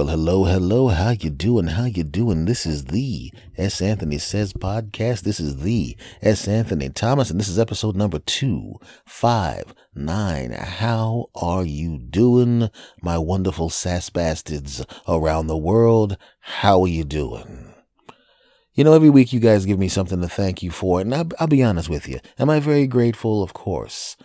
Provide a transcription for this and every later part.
Well, hello, hello. How you doing? How you doing? This is the S. Anthony Says podcast. This is the S. Anthony Thomas, and this is episode number two, five, nine. How are you doing, my wonderful sass bastards around the world? How are you doing? You know, every week you guys give me something to thank you for, and I'll, I'll be honest with you. Am I very grateful? Of course.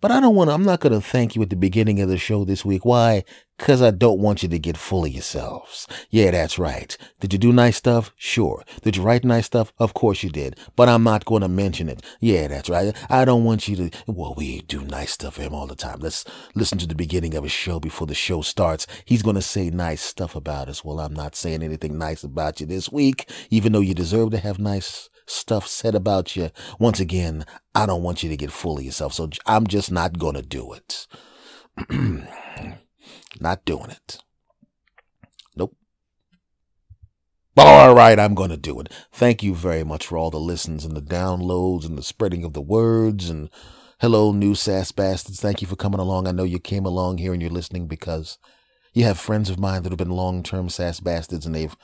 But I don't want to, I'm not going to thank you at the beginning of the show this week. Why? Cause I don't want you to get full of yourselves. Yeah, that's right. Did you do nice stuff? Sure. Did you write nice stuff? Of course you did. But I'm not going to mention it. Yeah, that's right. I don't want you to, well, we do nice stuff for him all the time. Let's listen to the beginning of a show before the show starts. He's going to say nice stuff about us. Well, I'm not saying anything nice about you this week, even though you deserve to have nice stuff said about you. Once again, I don't want you to get full of yourself. So I'm just not going to do it. not doing it. Nope. All right, I'm going to do it. Thank you very much for all the listens and the downloads and the spreading of the words. And hello, new sass bastards. Thank you for coming along. I know you came along here and you're listening because you have friends of mine that have been long term sass bastards and they've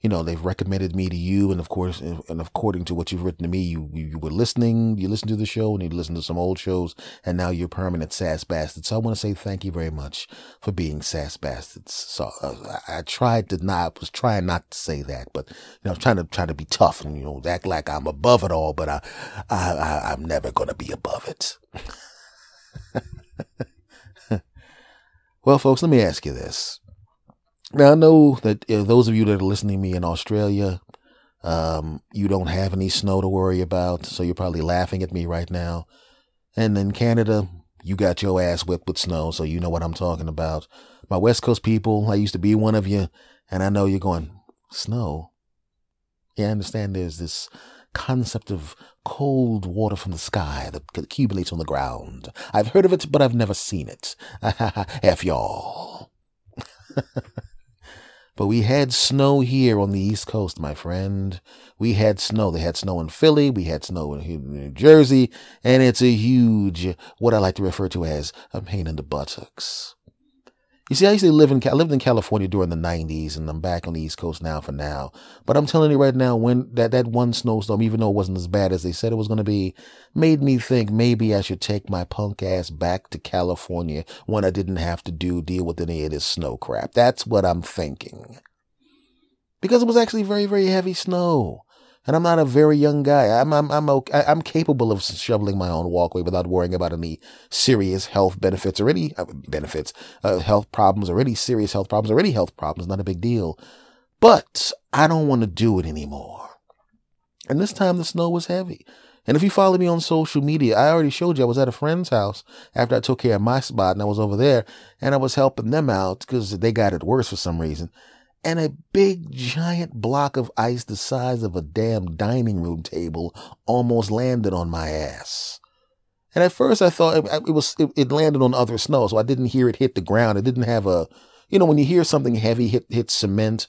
you know they've recommended me to you and of course and according to what you've written to me you you were listening you listened to the show and you listened to some old shows and now you're permanent sass bastards. So i want to say thank you very much for being sass bastards. So uh, i tried to not was trying not to say that but you know i'm trying to try to be tough and you know act like i'm above it all but i i, I i'm never going to be above it. Well folks let me ask you this now I know that those of you that are listening to me in Australia, um, you don't have any snow to worry about, so you're probably laughing at me right now. And in Canada, you got your ass whipped with snow, so you know what I'm talking about. My West Coast people, I used to be one of you, and I know you're going, snow? Yeah, I understand there's this concept of cold water from the sky that accumulates on the ground. I've heard of it, but I've never seen it. F y'all. But we had snow here on the East Coast, my friend. We had snow. They had snow in Philly. We had snow in New Jersey. And it's a huge, what I like to refer to as a pain in the buttocks. You see, I used to live in, I lived in California during the 90s and I'm back on the East Coast now for now. But I'm telling you right now, when that, that one snowstorm, even though it wasn't as bad as they said it was going to be, made me think maybe I should take my punk ass back to California when I didn't have to do, deal with any of this snow crap. That's what I'm thinking. Because it was actually very, very heavy snow and I'm not a very young guy. I'm I'm I'm okay. I'm capable of shoveling my own walkway without worrying about any serious health benefits or any uh, benefits, uh, health problems or any serious health problems or any health problems. Not a big deal. But I don't want to do it anymore. And this time the snow was heavy. And if you follow me on social media, I already showed you I was at a friend's house after I took care of my spot and I was over there and I was helping them out because they got it worse for some reason and a big giant block of ice the size of a damn dining room table almost landed on my ass. And at first I thought it, it was it, it, landed on other snow, so I didn't hear it hit the ground. It didn't have a, you know, when you hear something heavy hit hit cement,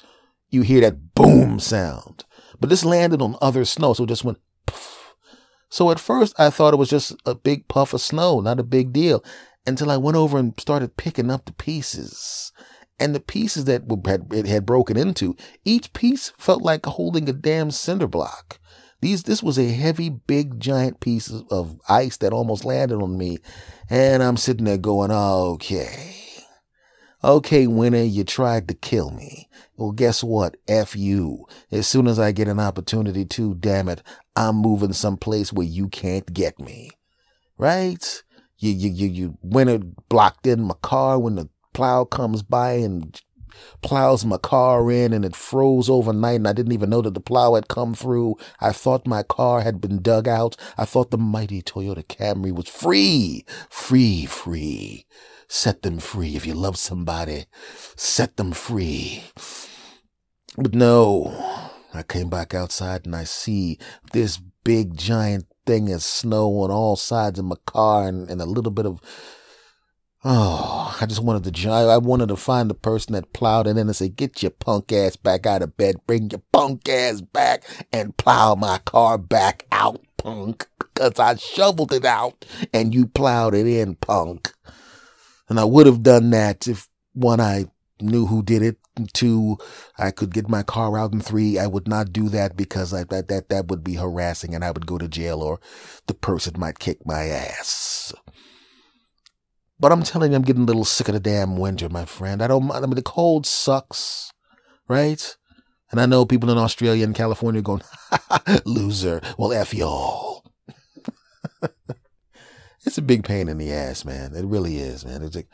you hear that boom sound. But this landed on other snow, so it just went. Poof. So at first I thought it was just a big puff of snow, not a big deal, until I went over and started picking up the pieces and the pieces that it had broken into, each piece felt like holding a damn cinder block. These, this was a heavy, big, giant piece of ice that almost landed on me. And I'm sitting there going, okay. Okay, winner, you tried to kill me. Well, guess what? F you. As soon as I get an opportunity to, damn it, I'm moving someplace where you can't get me. Right? You, you, you, you, winner blocked in my car when the plow comes by and plows my car in and it froze overnight and I didn't even know that the plow had come through. I thought my car had been dug out. I thought the mighty Toyota Camry was free, free, free. Set them free. If you love somebody, set them free. But no, I came back outside and I see this big giant thing of snow on all sides of my car and, and a little bit of Oh, I just wanted to, I wanted to find the person that plowed it in and say, get your punk ass back out of bed, bring your punk ass back and plow my car back out, punk. Cause I shoveled it out and you plowed it in, punk. And I would have done that if one, I knew who did it two. I could get my car out in three. I would not do that because I, that, that, that would be harassing and I would go to jail or the person might kick my ass. But I'm telling you, I'm getting a little sick of the damn winter, my friend. I don't, mind. I mean, the cold sucks, right? And I know people in Australia and California are going, loser. Well, F y'all. it's a big pain in the ass, man. It really is, man. It's like,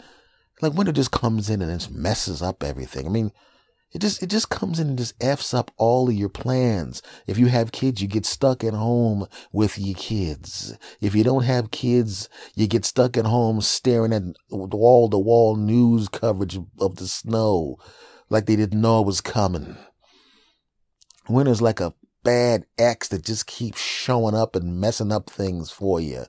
like winter just comes in and it messes up everything. I mean, it just it just comes in and just f's up all of your plans. If you have kids, you get stuck at home with your kids. If you don't have kids, you get stuck at home staring at wall to wall news coverage of the snow, like they didn't know it was coming. Winter's like a bad ex that just keeps showing up and messing up things for you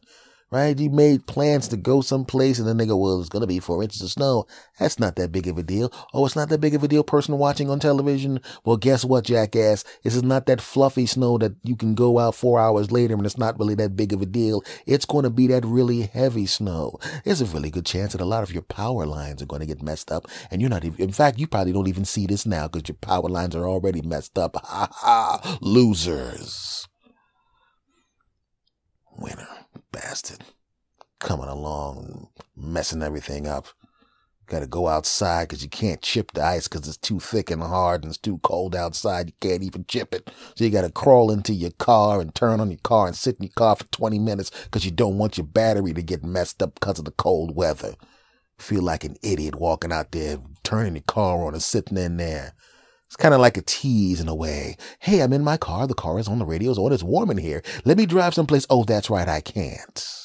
right? You made plans to go someplace and then they go, well, it's going to be four inches of snow. That's not that big of a deal. Oh, it's not that big of a deal, person watching on television. Well, guess what, jackass? This is not that fluffy snow that you can go out four hours later and it's not really that big of a deal. It's going to be that really heavy snow. There's a really good chance that a lot of your power lines are going to get messed up and you're not even, in fact, you probably don't even see this now because your power lines are already messed up. Ha ha, losers. Winner bastard coming along, messing everything up. Got to go outside because you can't chip the ice because it's too thick and hard and it's too cold outside. You can't even chip it. So you got to crawl into your car and turn on your car and sit in your car for 20 minutes because you don't want your battery to get messed up because of the cold weather. Feel like an idiot walking out there, turning your car on and sitting in there. It's kind of like a tease in a way. Hey, I'm in my car. The car is on the radio. It's on. It's warm in here. Let me drive someplace. Oh, that's right. I can't.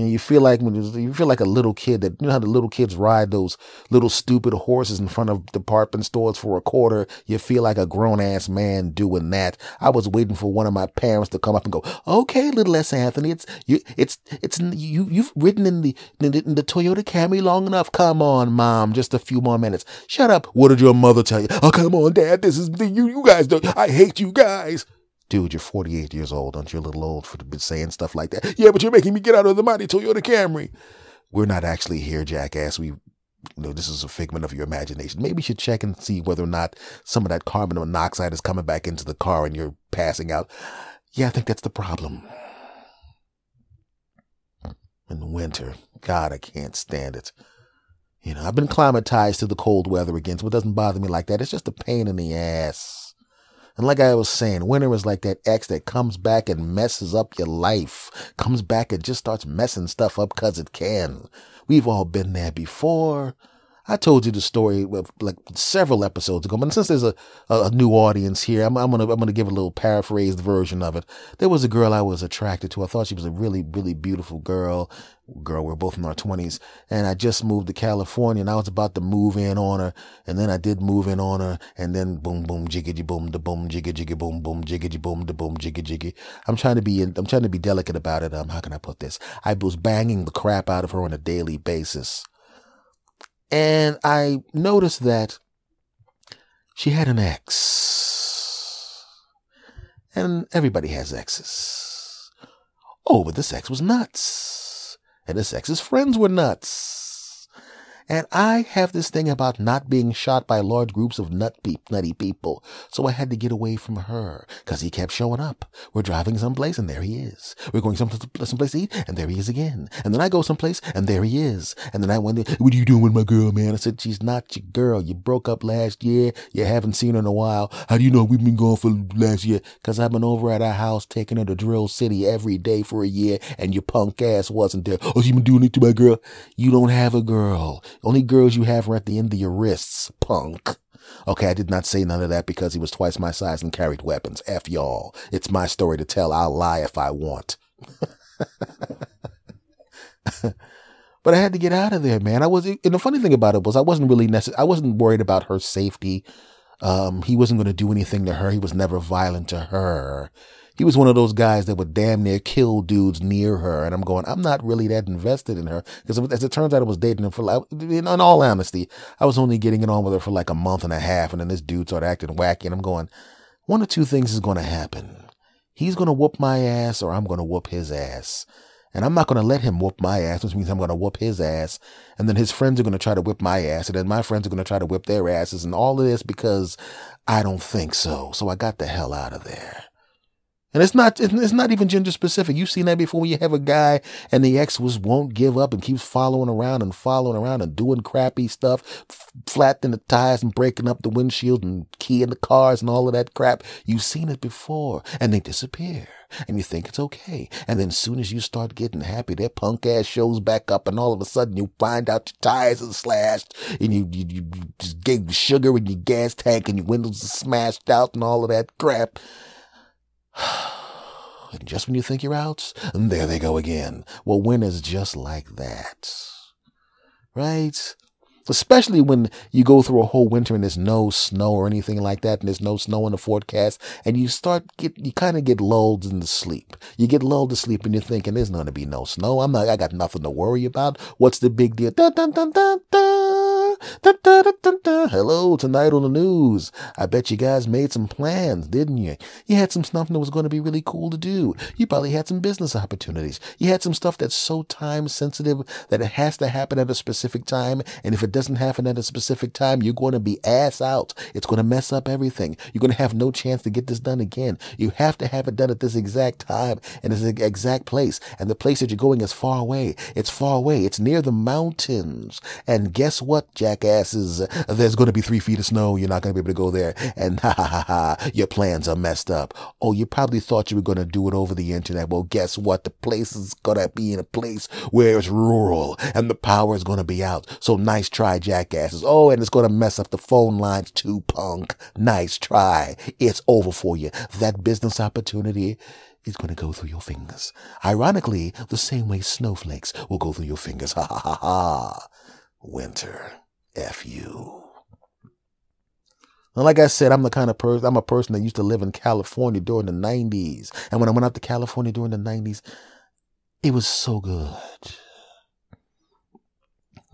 You know, you feel like when you feel like a little kid that you know how the little kids ride those little stupid horses in front of department stores for a quarter. You feel like a grown ass man doing that. I was waiting for one of my parents to come up and go, "Okay, little S. Anthony, it's you, it's it's you. You've ridden in the in the, in the Toyota Camry long enough. Come on, mom, just a few more minutes. Shut up. What did your mother tell you? Oh, come on, dad. This is you. You guys do. I hate you guys." Dude, you're 48 years old. Aren't you a little old for saying stuff like that? Yeah, but you're making me get out of the mighty Toyota Camry. We're not actually here, jackass. We, you know, this is a figment of your imagination. Maybe you should check and see whether or not some of that carbon monoxide is coming back into the car and you're passing out. Yeah, I think that's the problem. In the winter, God, I can't stand it. You know, I've been climatized to the cold weather again, so it doesn't bother me like that. It's just a pain in the ass. And like I was saying, winter is like that ex that comes back and messes up your life, comes back and just starts messing stuff up because it can. We've all been there before. I told you the story of like several episodes ago, but since there's a, a new audience here, I'm, I'm, gonna I'm gonna give a little paraphrased version of it. There was a girl I was attracted to. I thought she was a really really beautiful girl. Girl, we're both in our twenties, and I just moved to California, and I was about to move in on her, and then I did move in on her, and then boom boom jiggity boom da boom jiggy jiggy boom boom jiggity boom da boom jiggy jiggy. I'm trying to be I'm trying to be delicate about it. Um, how can I put this? I was banging the crap out of her on a daily basis. And I noticed that she had an ex. And everybody has exes. Oh, but this ex was nuts. And this ex's friends were nuts. And I have this thing about not being shot by large groups of nut peep, nutty people. So I had to get away from her because he kept showing up. We're driving someplace and there he is. We're going someplace, to eat and there he is again. And then I go someplace and there he is. And then I went, what are you doing with my girl, man? I said, she's not your girl. You broke up last year. You haven't seen her in a while. How do you know we've been gone for last year? Cause I've been over at our house taking her to Drill City every day for a year and your punk ass wasn't there. Oh, you been doing it to my girl? You don't have a girl. Only girls you have are at the end of your wrists, punk. Okay, I did not say none of that because he was twice my size and carried weapons. F y'all. It's my story to tell. I'll lie if I want. but I had to get out of there, man. I was, and the funny thing about it was I wasn't really necessary. I wasn't worried about her safety. Um, he wasn't going to do anything to her. He was never violent to her he was one of those guys that would damn near kill dudes near her. And I'm going, I'm not really that invested in her because as it turns out, I was dating him for like, in all honesty, I was only getting it on with her for like a month and a half. And then this dude started acting wacky. And I'm going, one or two things is going to happen. He's going to whoop my ass or I'm going to whoop his ass. And I'm not going to let him whoop my ass, which means I'm going to whoop his ass. And then his friends are going to try to whip my ass. And then my friends are going to try to whip their asses. And all of this because I don't think so. So I got the hell out of there. And it's not it's not even gender specific. You've seen that before you have a guy and the ex was won't give up and keeps following around and following around and doing crappy stuff, flattening the tires and breaking up the windshield and keying the cars and all of that crap. You've seen it before and they disappear and you think it's okay. And then as soon as you start getting happy, their punk ass shows back up and all of a sudden you find out your tires are slashed and you, you, you just gave sugar in your gas tank and your windows are smashed out and all of that crap. And just when you think you're out, there they go again. Well, winter's just like that. Right? Especially when you go through a whole winter and there's no snow or anything like that, and there's no snow in the forecast, and you start get you kind of get lulled into sleep. You get lulled to sleep, and you're thinking, "There's going to be no snow. I'm not. I got nothing to worry about. What's the big deal?" Dun, dun, dun, dun, dun, dun, Hello, tonight on the news. I bet you guys made some plans, didn't you? You had some stuff that was going to be really cool to do. You probably had some business opportunities. You had some stuff that's so time sensitive that it has to happen at a specific time. And if it doesn't happen at a specific time, you're going to be ass out. It's going to mess up everything. You're going to have no chance to get this done again. You have to have it done at this exact time and this exact place. And the place that you're going is far away. It's far away. It's near the mountains. And guess what, Jack? Jackasses, there's going to be three feet of snow. You're not going to be able to go there. And ha ha ha ha, your plans are messed up. Oh, you probably thought you were going to do it over the internet. Well, guess what? The place is going to be in a place where it's rural and the power is going to be out. So nice try, jackasses. Oh, and it's going to mess up the phone lines too, punk. Nice try. It's over for you. That business opportunity is going to go through your fingers. Ironically, the same way snowflakes will go through your fingers. Ha ha ha ha. Winter. F you. And like I said, I'm the kind of person, I'm a person that used to live in California during the 90s. And when I went out to California during the 90s, it was so good.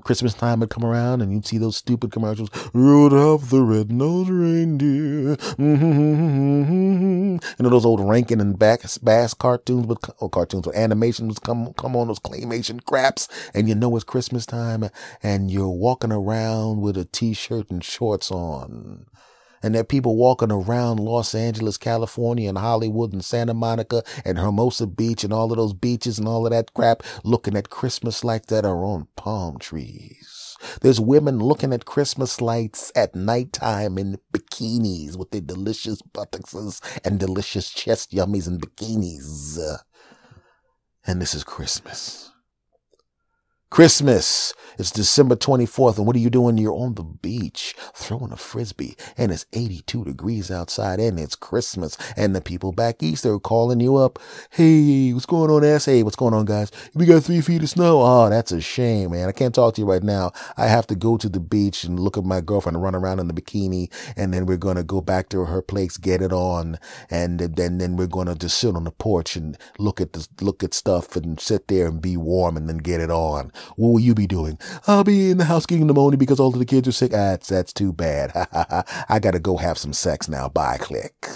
Christmas time would come around and you'd see those stupid commercials. Rudolph the red-nosed reindeer. Mm-hmm. You know, those old Rankin and Bass, Bass cartoons with, or cartoons or animations come, come on those claymation craps and you know it's Christmas time and you're walking around with a t-shirt and shorts on and there are people walking around Los Angeles, California, and Hollywood, and Santa Monica, and Hermosa Beach, and all of those beaches and all of that crap, looking at Christmas lights that are on palm trees. There's women looking at Christmas lights at nighttime in bikinis with their delicious buttocks and delicious chest yummies and bikinis. And this is Christmas. Christmas. It's December 24th, and what are you doing? You're on the beach throwing a frisbee, and it's 82 degrees outside, and it's Christmas, and the people back east are calling you up. Hey, what's going on, ass? Hey, what's going on, guys? We got three feet of snow. Oh, that's a shame, man. I can't talk to you right now. I have to go to the beach and look at my girlfriend run around in the bikini, and then we're gonna go back to her place, get it on, and then then we're gonna just sit on the porch and look at the look at stuff and sit there and be warm, and then get it on. What will you be doing? I'll be in the house getting pneumonia because all of the kids are sick. Ah, that's, that's too bad. I gotta go have some sex now. Bye, click.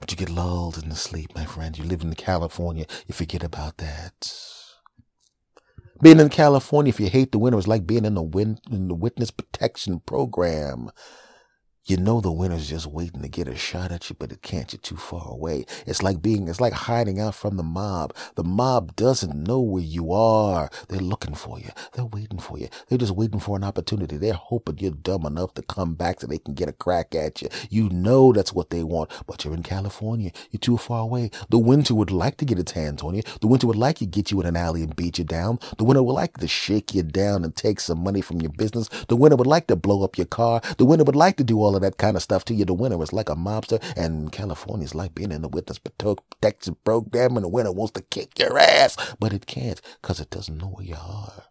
But you get lulled into sleep, my friend. You live in California. You forget about that. Being in California, if you hate the winter, is like being in the, win- in the witness protection program. You know the winner's just waiting to get a shot at you, but it can't. You're too far away. It's like being, it's like hiding out from the mob. The mob doesn't know where you are. They're looking for you. They're waiting for you. They're just waiting for an opportunity. They're hoping you're dumb enough to come back so they can get a crack at you. You know that's what they want, but you're in California. You're too far away. The winter would like to get its hands on you. The winter would like to get you in an alley and beat you down. The winter would like to shake you down and take some money from your business. The winter would like to blow up your car. The winter would like to do all all of that kind of stuff to you. The winner is like a mobster, and California is like being in the witness protection program, and the winner wants to kick your ass, but it can't because it doesn't know where you are.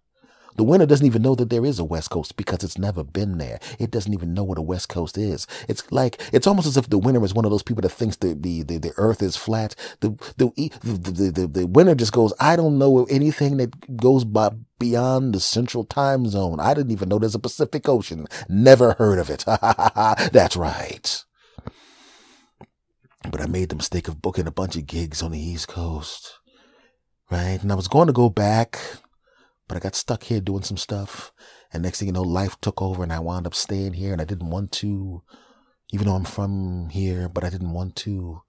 The winner doesn't even know that there is a West Coast because it's never been there. It doesn't even know what a West Coast is. It's like it's almost as if the winner is one of those people that thinks the the, the, the Earth is flat. The the, the the the the winner just goes, I don't know anything that goes by beyond the central time zone. I didn't even know there's a Pacific Ocean. Never heard of it. That's right. But I made the mistake of booking a bunch of gigs on the East Coast. Right? And I was going to go back, but I got stuck here doing some stuff. And next thing you know, life took over and I wound up staying here and I didn't want to, even though I'm from here, but I didn't want to.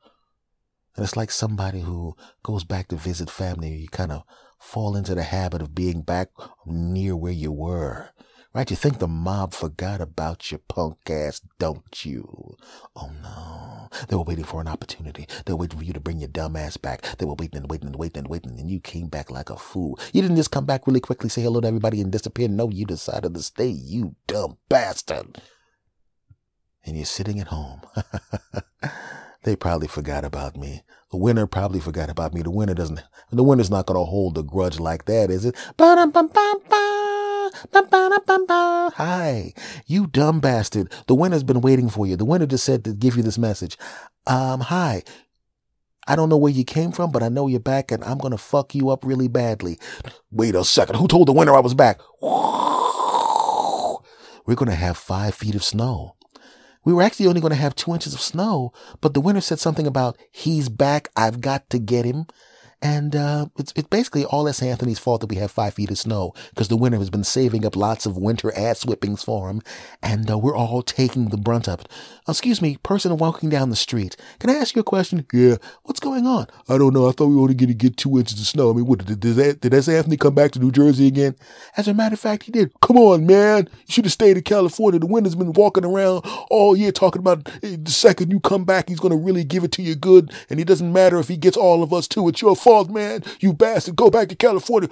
And it's like somebody who goes back to visit family. You kind of fall into the habit of being back near where you were. Right? You think the mob forgot about your punk ass, don't you? Oh no. They were waiting for an opportunity. They were waiting for you to bring your dumb ass back. They were waiting and waiting and waiting and waiting, and you came back like a fool. You didn't just come back really quickly, say hello to everybody, and disappear. No, you decided to stay, you dumb bastard. And you're sitting at home. they probably forgot about me. The winner probably forgot about me. The winner doesn't, the winner's not going to hold a grudge like that, is it? Ba-dum-bum-bum-bum. Hi, you dumb bastard. The winner's been waiting for you. The winner just said to give you this message. Um, hi. I don't know where you came from, but I know you're back and I'm going to fuck you up really badly. Wait a second. Who told the winner I was back? We're going to have five feet of snow. We were actually only going to have two inches of snow, but the winner said something about he's back. I've got to get him. And uh, it's, it's basically all S. Anthony's fault that we have five feet of snow because the winter has been saving up lots of winter ass whippings for him, and uh, we're all taking the brunt of it. excuse me, person walking down the street. Can I ask you a question? Yeah. What's going on? I don't know. I thought we were only going to get two inches of snow. I mean, what, did, did, did S. Anthony come back to New Jersey again? As a matter of fact, he did. Come on, man. You should have stayed in California. The winter's been walking around all year talking about eh, the second you come back, he's going to really give it to you good, and it doesn't matter if he gets all of us too. It's your fault fault, man. You bastard. Go back to California.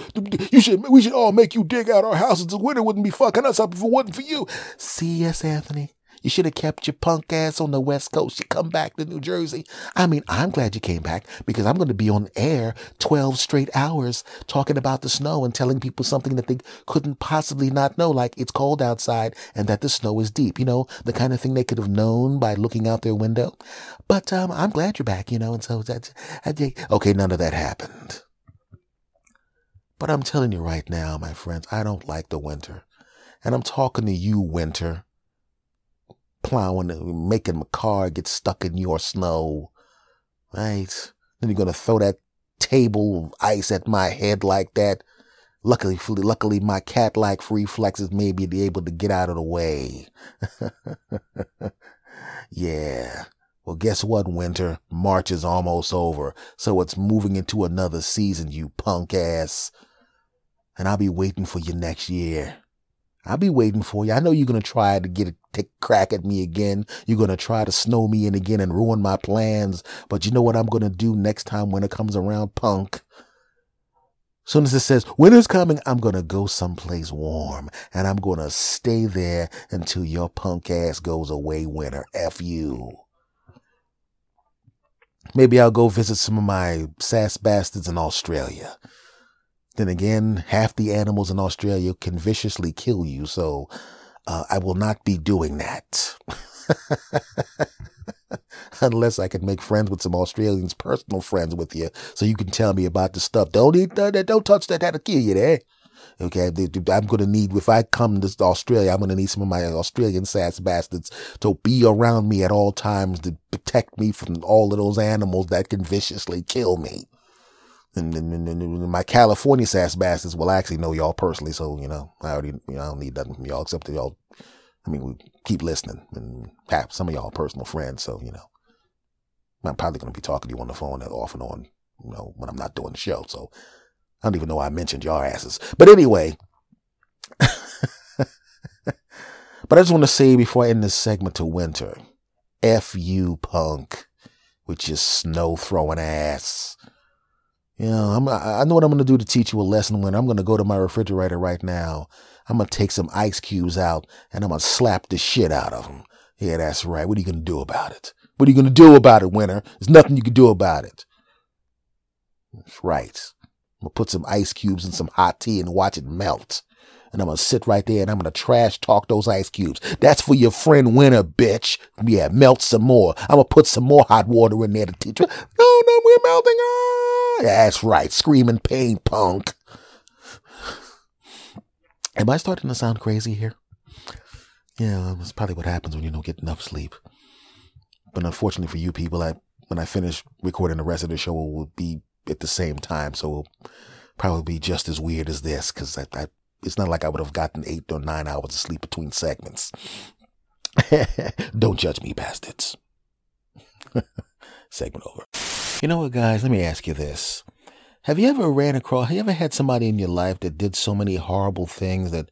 You should, we should all make you dig out our houses. The winter wouldn't be fucking us up if it wasn't for you. See, yes, Anthony. You should have kept your punk ass on the West Coast. You come back to New Jersey. I mean, I'm glad you came back because I'm going to be on air 12 straight hours talking about the snow and telling people something that they couldn't possibly not know, like it's cold outside and that the snow is deep. You know, the kind of thing they could have known by looking out their window. But um, I'm glad you're back, you know, and so that's, okay, none of that happened. But I'm telling you right now, my friends, I don't like the winter. And I'm talking to you, winter plowing, making my car get stuck in your snow, right? Then you're gonna throw that table of ice at my head like that. Luckily, luckily, my cat-like reflexes may be able to get out of the way. yeah. Well, guess what, Winter? March is almost over, so it's moving into another season, you punk ass. And I'll be waiting for you next year. I'll be waiting for you. I know you're going to try to get a take crack at me again. You're going to try to snow me in again and ruin my plans. But you know what I'm going to do next time when it comes around, punk? Soon as it says winter's coming, I'm going to go someplace warm and I'm going to stay there until your punk ass goes away winter. F you. Maybe I'll go visit some of my sass bastards in Australia. Then again, half the animals in Australia can viciously kill you, so uh, I will not be doing that. Unless I can make friends with some Australians, personal friends with you, so you can tell me about the stuff. Don't eat that, don't touch that, that'll kill you there. Okay, I'm gonna need if I come to Australia, I'm gonna need some of my Australian sass bastards to be around me at all times to protect me from all of those animals that can viciously kill me. And, my California sass bastards will actually know y'all personally. So, you know, I already, you know, I don't need nothing from y'all except that y'all, I mean, we keep listening and have some of y'all personal friends. So, you know, I'm probably going to be talking to you on the phone off and on, you know, when I'm not doing the show. So I don't even know why I mentioned y'all asses. But anyway, but I just want to say before I end this segment to winter, F you punk, with your snow throwing ass. You know, I'm, I know what I'm going to do to teach you a lesson when I'm going to go to my refrigerator right now. I'm going to take some ice cubes out and I'm going to slap the shit out of them. Yeah, that's right. What are you going to do about it? What are you going to do about it, Winter? There's nothing you can do about it. That's right. I'm going to put some ice cubes in some hot tea and watch it melt and I'm gonna sit right there and I'm gonna trash talk those ice cubes. That's for your friend Winter, bitch. Yeah, melt some more. I'm gonna put some more hot water in there to teach you. No, no, we're melting. Ah! That's right. Screaming pain, punk. Am I starting to sound crazy here? Yeah, that's probably what happens when you don't get enough sleep. But unfortunately for you people, I when I finish recording the rest of the show, it will be at the same time. So it'll probably be just as weird as this because I, I, it's not like I would have gotten eight or nine hours of sleep between segments. Don't judge me, bastards. Segment over. You know what, guys? Let me ask you this. Have you ever ran across, have you ever had somebody in your life that did so many horrible things that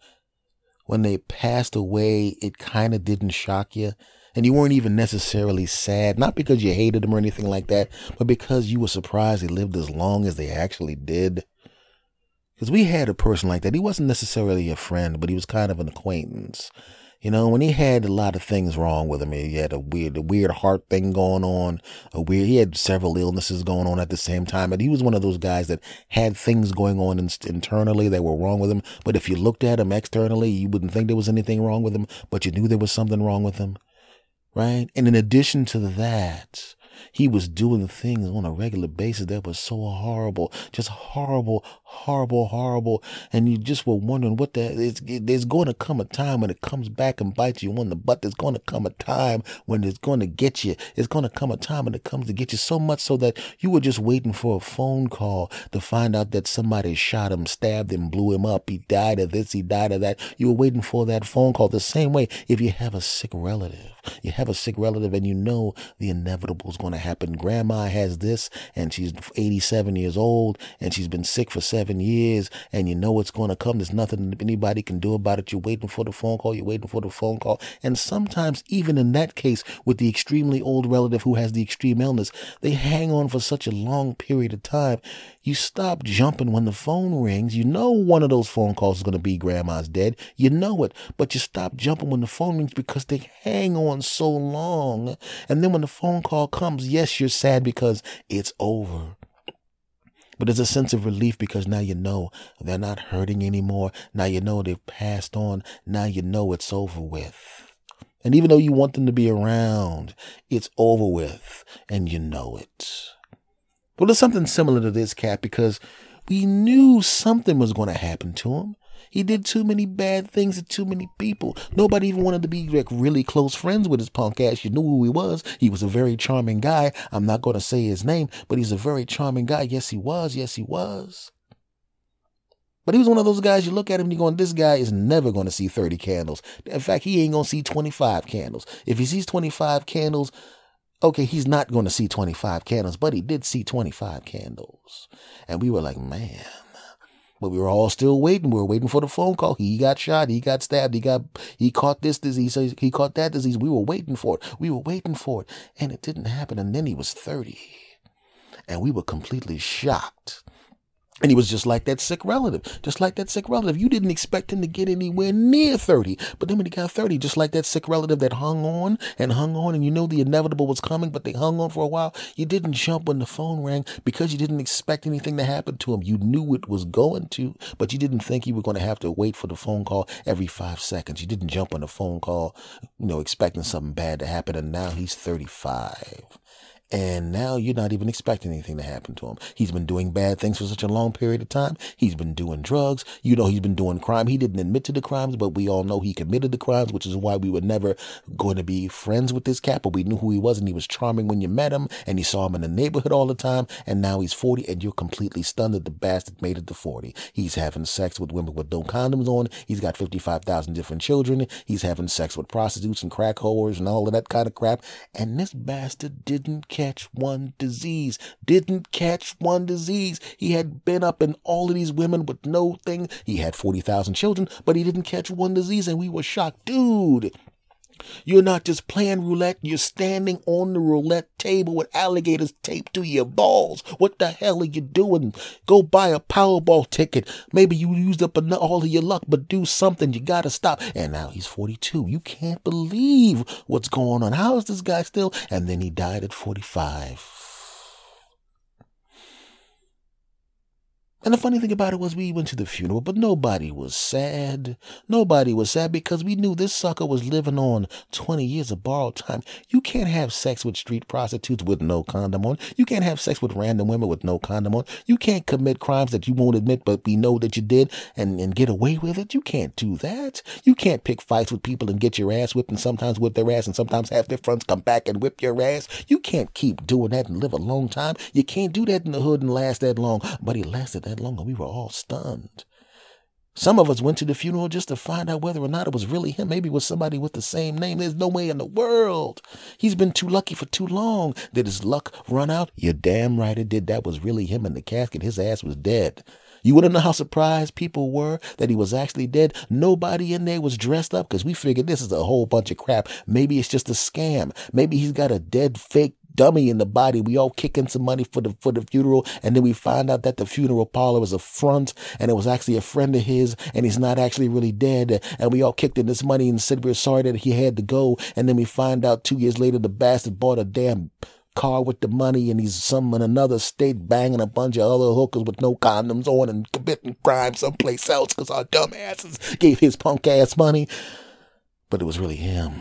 when they passed away, it kind of didn't shock you? And you weren't even necessarily sad, not because you hated them or anything like that, but because you were surprised they lived as long as they actually did. Because we had a person like that. He wasn't necessarily a friend, but he was kind of an acquaintance. You know, when he had a lot of things wrong with him, he had a weird, a weird heart thing going on, a weird, he had several illnesses going on at the same time. And he was one of those guys that had things going on in, internally that were wrong with him. But if you looked at him externally, you wouldn't think there was anything wrong with him, but you knew there was something wrong with him. Right. And in addition to that, he was doing things on a regular basis that was so horrible, just horrible, horrible, horrible. And you just were wondering what that is. There's going to come a time when it comes back and bites you on the butt. There's going to come a time when it's going to get you. It's going to come a time when it comes to get you so much so that you were just waiting for a phone call to find out that somebody shot him, stabbed him, blew him up. He died of this. He died of that. You were waiting for that phone call the same way if you have a sick relative. You have a sick relative and you know the inevitable is going to happen. Grandma has this and she's 87 years old and she's been sick for seven years and you know it's going to come. There's nothing anybody can do about it. You're waiting for the phone call. You're waiting for the phone call. And sometimes, even in that case, with the extremely old relative who has the extreme illness, they hang on for such a long period of time. You stop jumping when the phone rings. You know one of those phone calls is going to be grandma's dead. You know it, but you stop jumping when the phone rings because they hang on so long. And then when the phone call comes, yes, you're sad because it's over. But it's a sense of relief because now you know they're not hurting anymore. Now you know they've passed on. Now you know it's over with. And even though you want them to be around, it's over with and you know it. Well, there's something similar to this cat because we knew something was going to happen to him. He did too many bad things to too many people. Nobody even wanted to be like really close friends with his punk ass. You knew who he was. He was a very charming guy. I'm not going to say his name, but he's a very charming guy. Yes, he was. Yes, he was. But he was one of those guys you look at him and you're going, this guy is never going to see 30 candles. In fact, he ain't going to see 25 candles. If he sees 25 candles, Okay, he's not going to see 25 candles, but he did see 25 candles. And we were like, man. But we were all still waiting. We were waiting for the phone call. He got shot. He got stabbed. He got, he caught this disease. He caught that disease. We were waiting for it. We were waiting for it. And it didn't happen. And then he was 30. And we were completely shocked and he was just like that sick relative, just like that sick relative. You didn't expect him to get anywhere near 30. But then when he got 30, just like that sick relative that hung on and hung on, and you know the inevitable was coming, but they hung on for a while, you didn't jump when the phone rang because you didn't expect anything to happen to him. You knew it was going to, but you didn't think you were going to have to wait for the phone call every five seconds. You didn't jump on the phone call, you know, expecting something bad to happen, and now he's 35. And now you're not even expecting anything to happen to him. He's been doing bad things for such a long period of time. He's been doing drugs. You know, he's been doing crime. He didn't admit to the crimes, but we all know he committed the crimes, which is why we were never going to be friends with this cat. But we knew who he was and he was charming when you met him and you saw him in the neighborhood all the time. And now he's 40 and you're completely stunned that the bastard made it to 40. He's having sex with women with no condoms on. He's got 55,000 different children. He's having sex with prostitutes and crack whores and all of that kind of crap. And this bastard didn't care catch one disease. Didn't catch one disease. He had been up in all of these women with no thing. He had 40,000 children, but he didn't catch one disease. And we were shocked. Dude, you're not just playing roulette, you're standing on the roulette table with alligators taped to your balls. What the hell are you doing? Go buy a Powerball ticket. Maybe you used up all of your luck, but do something. You gotta stop. And now he's 42. You can't believe what's going on. How is this guy still? And then he died at 45. And the funny thing about it was we went to the funeral, but nobody was sad. Nobody was sad because we knew this sucker was living on 20 years of borrowed time. You can't have sex with street prostitutes with no condom on. You can't have sex with random women with no condom on. You can't commit crimes that you won't admit, but we know that you did and, and get away with it. You can't do that. You can't pick fights with people and get your ass whipped and sometimes whip their ass and sometimes have their friends come back and whip your ass. You can't keep doing that and live a long time. You can't do that in the hood and last that long. But he lasted that long and we were all stunned. Some of us went to the funeral just to find out whether or not it was really him. Maybe it was somebody with the same name. There's no way in the world. He's been too lucky for too long. Did his luck run out? You're damn right it did. That was really him in the casket. His ass was dead. You wouldn't know how surprised people were that he was actually dead? Nobody in there was dressed up because we figured this is a whole bunch of crap. Maybe it's just a scam. Maybe he's got a dead fake dummy in the body. We all kick in some money for the for the funeral, and then we find out that the funeral parlor was a front, and it was actually a friend of his, and he's not actually really dead. And we all kicked in this money and said we are sorry that he had to go. And then we find out two years later the bastard bought a damn car with the money and he's some in another state banging a bunch of other hookers with no condoms on and committing crime someplace else because our dumbasses gave his punk ass money. But it was really him.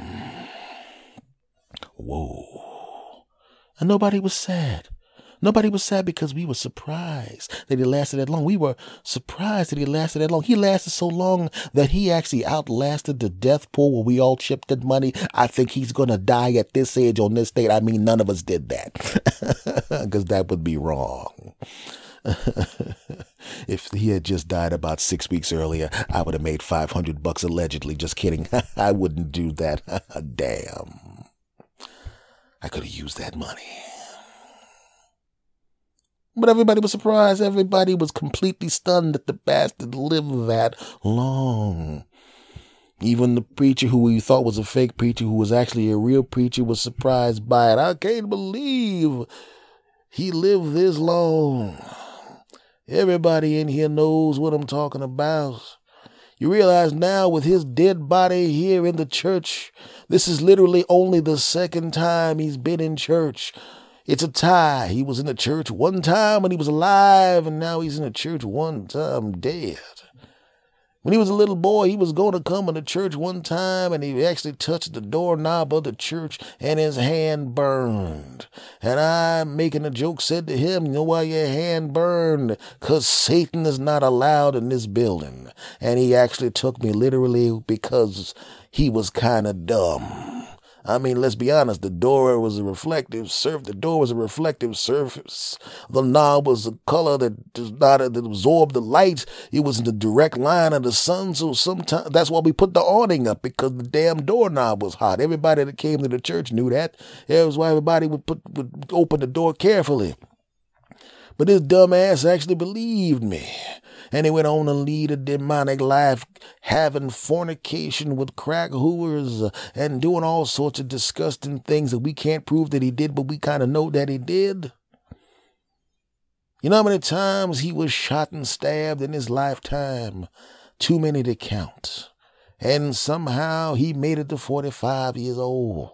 Whoa. And nobody was sad. Nobody was sad because we were surprised that he lasted that long. We were surprised that he lasted that long. He lasted so long that he actually outlasted the death pool where we all chipped in money. I think he's going to die at this age on this date. I mean, none of us did that because that would be wrong. if he had just died about six weeks earlier, I would have made 500 bucks allegedly. Just kidding. I wouldn't do that. Damn. I could have used that money. But everybody was surprised. Everybody was completely stunned that the bastard lived that long. Even the preacher who we thought was a fake preacher, who was actually a real preacher, was surprised by it. I can't believe he lived this long. Everybody in here knows what I'm talking about. You realize now with his dead body here in the church, this is literally only the second time he's been in church. It's a tie. He was in the church one time when he was alive, and now he's in the church one time dead. When he was a little boy, he was going to come into church one time and he actually touched the doorknob of the church and his hand burned. And I, making a joke, said to him, You know why your hand burned? Because Satan is not allowed in this building. And he actually took me literally because he was kind of dumb. I mean, let's be honest, the door was a reflective surface. The door was a reflective surface. The knob was a color that does not that absorb the light. It was in the direct line of the sun. So sometimes that's why we put the awning up because the damn doorknob was hot. Everybody that came to the church knew that. That was why everybody would put would open the door carefully. But this dumbass actually believed me and he went on to lead a demonic life, having fornication with crack hooers uh, and doing all sorts of disgusting things that we can't prove that he did, but we kind of know that he did. You know how many times he was shot and stabbed in his lifetime? Too many to count. And somehow he made it to 45 years old.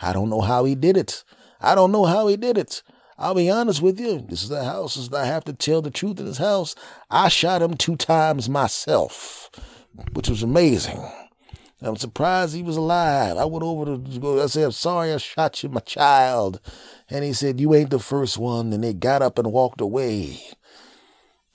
I don't know how he did it. I don't know how he did it. I'll be honest with you. This is the house. I have to tell the truth in this house. I shot him two times myself, which was amazing. I'm surprised he was alive. I went over to go. I said, I'm sorry I shot you, my child. And he said, You ain't the first one. And they got up and walked away.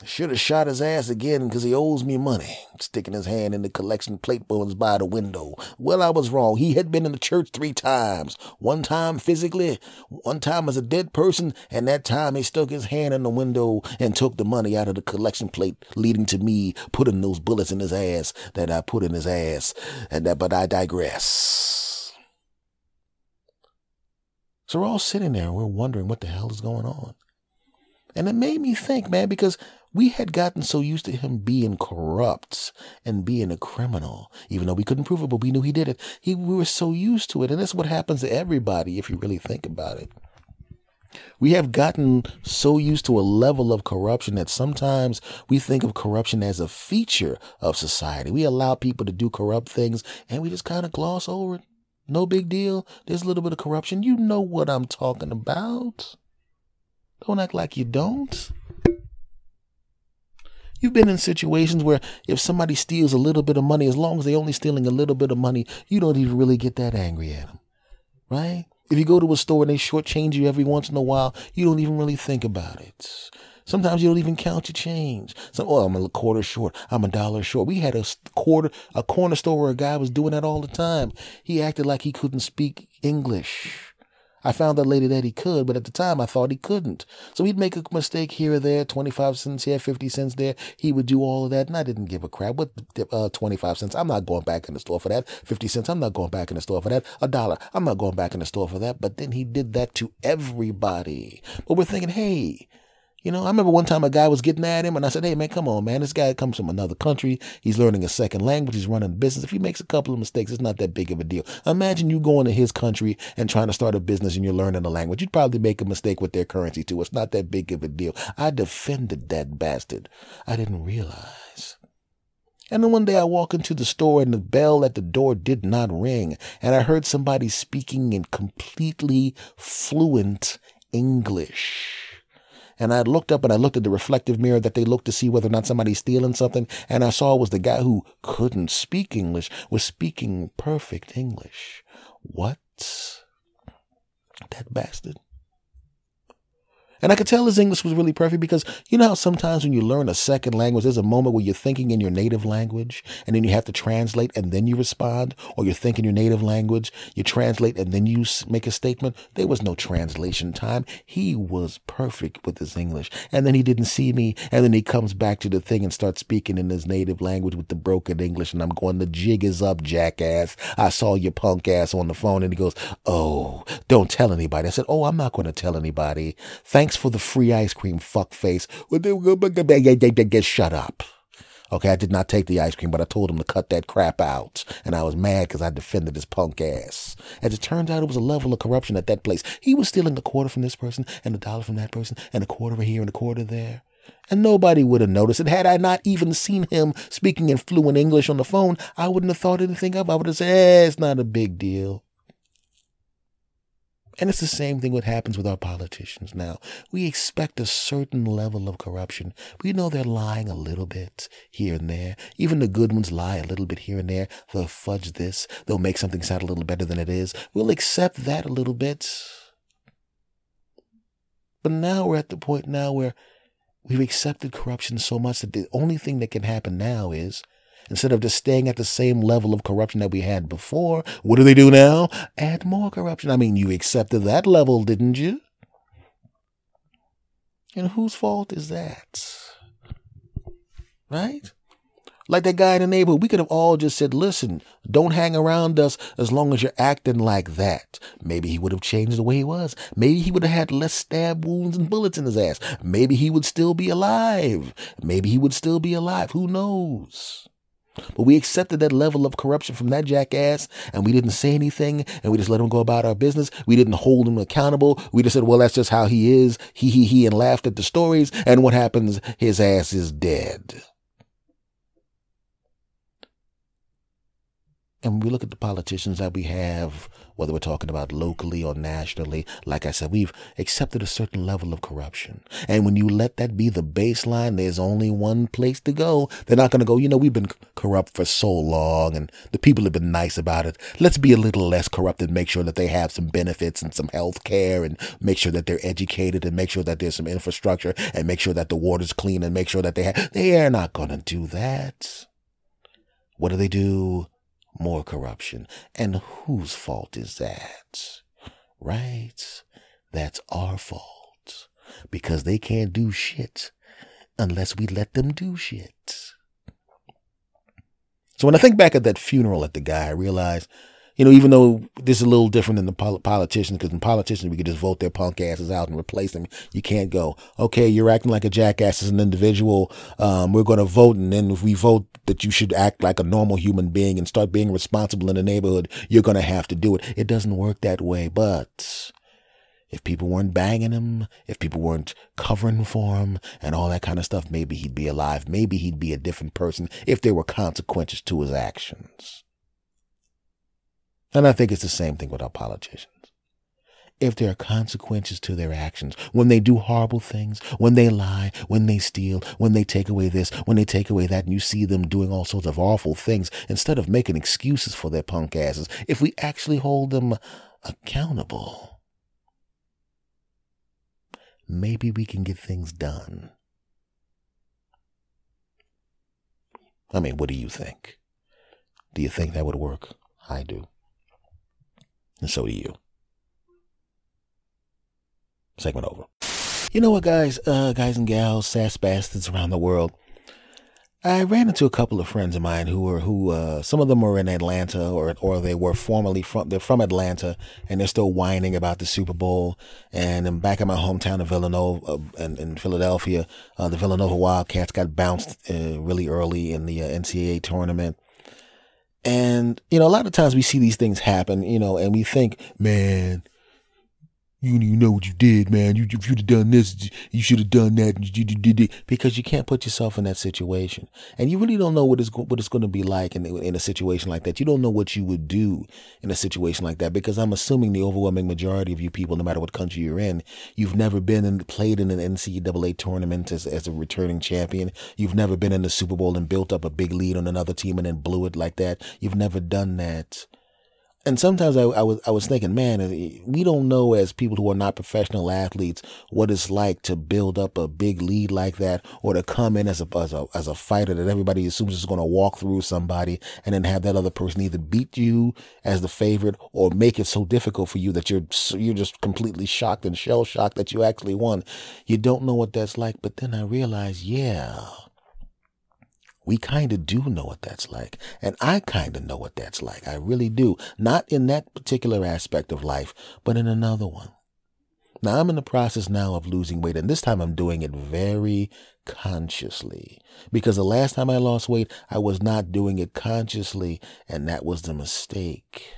Should have shot his ass again because he owes me money. Sticking his hand in the collection plate bones by the window. Well, I was wrong. He had been in the church three times. One time physically, one time as a dead person, and that time he stuck his hand in the window and took the money out of the collection plate, leading to me putting those bullets in his ass that I put in his ass. And that, but I digress. So we're all sitting there and we're wondering what the hell is going on. And it made me think, man, because we had gotten so used to him being corrupt and being a criminal, even though we couldn't prove it, but we knew he did it. He, we were so used to it. And that's what happens to everybody if you really think about it. We have gotten so used to a level of corruption that sometimes we think of corruption as a feature of society. We allow people to do corrupt things and we just kind of gloss over it. No big deal. There's a little bit of corruption. You know what I'm talking about. Don't act like you don't. You've been in situations where if somebody steals a little bit of money, as long as they're only stealing a little bit of money, you don't even really get that angry at them, right? If you go to a store and they shortchange you every once in a while, you don't even really think about it. Sometimes you don't even count your change. So, oh, I'm a quarter short. I'm a dollar short. We had a quarter, a corner store where a guy was doing that all the time. He acted like he couldn't speak English. I found out later that he could, but at the time I thought he couldn't. So he'd make a mistake here or there, 25 cents here, 50 cents there. He would do all of that, and I didn't give a crap. What, uh, 25 cents? I'm not going back in the store for that. 50 cents? I'm not going back in the store for that. A dollar? I'm not going back in the store for that. But then he did that to everybody. But we're thinking, hey, you know, I remember one time a guy was getting at him, and I said, "Hey, man, come on, man. This guy comes from another country. He's learning a second language. He's running a business. If he makes a couple of mistakes, it's not that big of a deal. Imagine you going to his country and trying to start a business, and you're learning the language. You'd probably make a mistake with their currency too. It's not that big of a deal." I defended that bastard. I didn't realize. And then one day I walk into the store and the bell at the door did not ring. And I heard somebody speaking in completely fluent English. And I looked up and I looked at the reflective mirror that they looked to see whether or not somebody's stealing something. And I saw it was the guy who couldn't speak English was speaking perfect English. What? That bastard. And I could tell his English was really perfect because you know how sometimes when you learn a second language, there's a moment where you're thinking in your native language and then you have to translate and then you respond, or you're thinking your native language, you translate and then you make a statement. There was no translation time. He was perfect with his English. And then he didn't see me. And then he comes back to the thing and starts speaking in his native language with the broken English. And I'm going, the jig is up, jackass. I saw your punk ass on the phone. And he goes, Oh, don't tell anybody. I said, Oh, I'm not going to tell anybody. Thank Thanks for the free ice cream, fuckface. Shut up. Okay, I did not take the ice cream, but I told him to cut that crap out. And I was mad because I defended his punk ass. As it turns out, it was a level of corruption at that place. He was stealing a quarter from this person, and a dollar from that person, and a quarter here and a quarter there. And nobody would have noticed it. Had I not even seen him speaking in fluent English on the phone, I wouldn't have thought anything of it. I would have said, eh, it's not a big deal. And it's the same thing what happens with our politicians now. We expect a certain level of corruption. We know they're lying a little bit here and there. Even the good ones lie a little bit here and there. They'll fudge this. They'll make something sound a little better than it is. We'll accept that a little bit. But now we're at the point now where we've accepted corruption so much that the only thing that can happen now is Instead of just staying at the same level of corruption that we had before, what do they do now? Add more corruption. I mean, you accepted that level, didn't you? And whose fault is that? Right? Like that guy in the neighborhood, we could have all just said, listen, don't hang around us as long as you're acting like that. Maybe he would have changed the way he was. Maybe he would have had less stab wounds and bullets in his ass. Maybe he would still be alive. Maybe he would still be alive. Who knows? But we accepted that level of corruption from that jackass and we didn't say anything and we just let him go about our business. We didn't hold him accountable. We just said, well, that's just how he is. He, he, he, and laughed at the stories. And what happens? His ass is dead. And we look at the politicians that we have, whether we're talking about locally or nationally, like I said, we've accepted a certain level of corruption. And when you let that be the baseline, there's only one place to go. They're not going to go, you know, we've been corrupt for so long and the people have been nice about it. Let's be a little less corrupt and make sure that they have some benefits and some health care and make sure that they're educated and make sure that there's some infrastructure and make sure that the water's clean and make sure that they have, they are not going to do that. What do they do? More corruption. And whose fault is that? Right? That's our fault. Because they can't do shit unless we let them do shit. So when I think back at that funeral at the guy, I realize you know, even though this is a little different than the pol- politicians, because in politicians we could just vote their punk asses out and replace them. You can't go, okay, you're acting like a jackass as an individual. Um, we're going to vote, and then if we vote that you should act like a normal human being and start being responsible in the neighborhood, you're going to have to do it. It doesn't work that way, but. If people weren't banging him, if people weren't covering for him and all that kind of stuff, maybe he'd be alive. Maybe he'd be a different person if there were consequences to his actions. And I think it's the same thing with our politicians. if there are consequences to their actions. When they do horrible things, when they lie, when they steal, when they take away this, when they take away that, and you see them doing all sorts of awful things, instead of making excuses for their punk asses, if we actually hold them accountable, maybe we can get things done. I mean, what do you think? Do you think that would work? I do. And so do you. Segment over. You know what, guys, uh, guys and gals, sass bastards around the world. I ran into a couple of friends of mine who were who uh, some of them were in Atlanta or or they were formerly from they're from Atlanta and they're still whining about the Super Bowl. And I'm back in my hometown of Villanova uh, in, in Philadelphia, uh, the Villanova Wildcats got bounced uh, really early in the uh, NCAA tournament. And you know, a lot of times we see these things happen, you know, and we think, man, you, you know what you did, man. You, if you'd have done this, you should have done that. You, did it because you can't put yourself in that situation, and you really don't know what it's what it's going to be like in in a situation like that. You don't know what you would do in a situation like that because I'm assuming the overwhelming majority of you people, no matter what country you're in, you've never been and played in an NCAA tournament as as a returning champion. You've never been in the Super Bowl and built up a big lead on another team and then blew it like that. You've never done that and sometimes I, I, was I was thinking, man, we don't know as people who are not professional athletes what it's like to build up a big lead like that, or to come in as a as a, as a fighter that everybody assumes is going to walk through somebody, and then have that other person either beat you as the favorite or make it so difficult for you that you're you're just completely shocked and shell shocked that you actually won. You don't know what that's like, but then I realized, yeah we kind of do know what that's like. And I kind of know what that's like. I really do. Not in that particular aspect of life, but in another one. Now, I'm in the process now of losing weight, and this time I'm doing it very consciously. Because the last time I lost weight, I was not doing it consciously, and that was the mistake.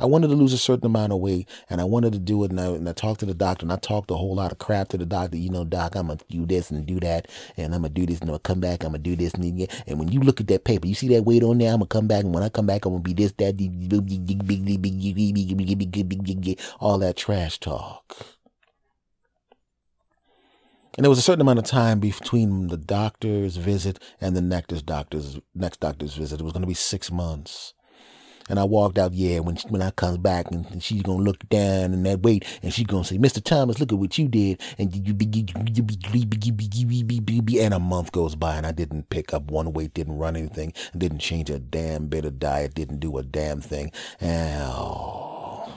I wanted to lose a certain amount of weight and I wanted to do it. And I, and I talked to the doctor and I talked a whole lot of crap to the doctor. You know, doc, I'm going to do this and do that. And I'm going to do this and I'm going to come back. I'm going to do this. And, and when you look at that paper, you see that weight on there, I'm going to come back. And when I come back, I'm going to be this, that, all that trash talk. And there was a certain amount of time between the doctor's visit and the next doctor's next doctor's visit. It was going to be six months. And I walked out, yeah, when when I comes back and, and she's going to look down and that weight and she's going to say, Mr. Thomas, look at what you did. And and a month goes by and I didn't pick up one weight, didn't run anything, didn't change a damn bit of diet, didn't do a damn thing. And, oh.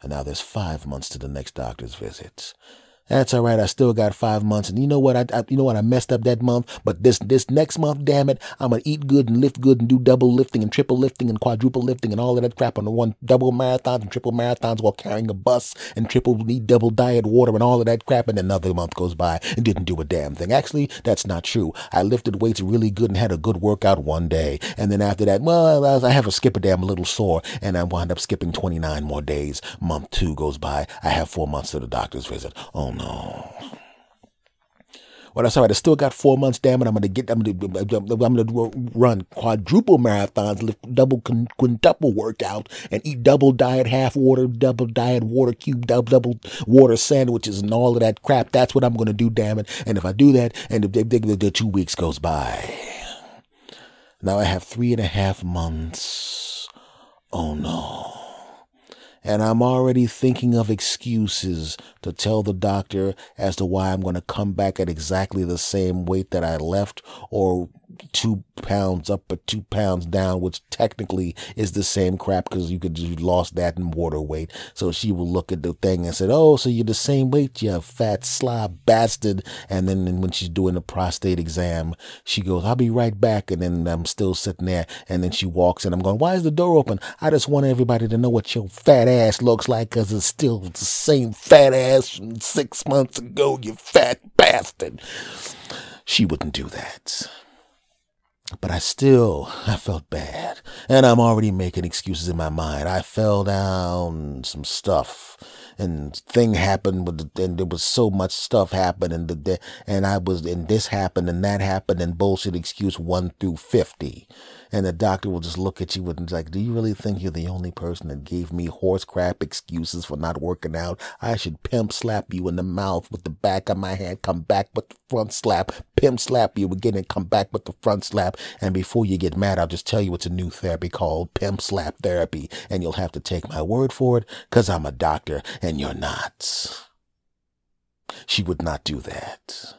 and now there's five months to the next doctor's visit. That's all right. I still got five months, and you know what? I, I, you know what? I messed up that month, but this this next month, damn it, I'm gonna eat good and lift good and do double lifting and triple lifting and quadruple lifting and all of that crap on the one double marathons and triple marathons while carrying a bus and triple need double diet water and all of that crap. And another month goes by and didn't do a damn thing. Actually, that's not true. I lifted weights really good and had a good workout one day, and then after that, well, I have a skip a damn a little sore, and I wind up skipping 29 more days. Month two goes by. I have four months to the doctor's visit. Oh no. Well, that's all right. I still got four months. Damn it! I'm gonna get. I'm gonna. I'm gonna run quadruple marathons, lift double, quintuple workout, and eat double diet, half water, double diet, water cube, double double water sandwiches, and all of that crap. That's what I'm gonna do. Damn it! And if I do that, and if the two weeks goes by, now I have three and a half months. Oh no and I'm already thinking of excuses to tell the doctor as to why I'm going to come back at exactly the same weight that I left or two pounds up or two pounds down, which technically is the same crap because you could you lost that in water weight. So she will look at the thing and said, "Oh, so you're the same weight, you fat slob bastard." And then when she's doing the prostate exam, she goes, "I'll be right back." And then I'm still sitting there, and then she walks in. I'm going, "Why is the door open?" I just want everybody to know what your fat ass looks like because it's still the same fat ass from six months ago. You fat bastard. She wouldn't do that. But I still, I felt bad. And I'm already making excuses in my mind. I fell down some stuff and thing happened with the, and there was so much stuff happened and the, and I was, and this happened and that happened and bullshit excuse one through 50. And the doctor will just look at you and like, do you really think you're the only person that gave me horse crap excuses for not working out? I should pimp slap you in the mouth with the back of my hand, come back with the front slap, pimp slap you again and come back with the front slap. And before you get mad, I'll just tell you it's a new therapy called pimp slap therapy. And you'll have to take my word for it because I'm a doctor and you're not. She would not do that.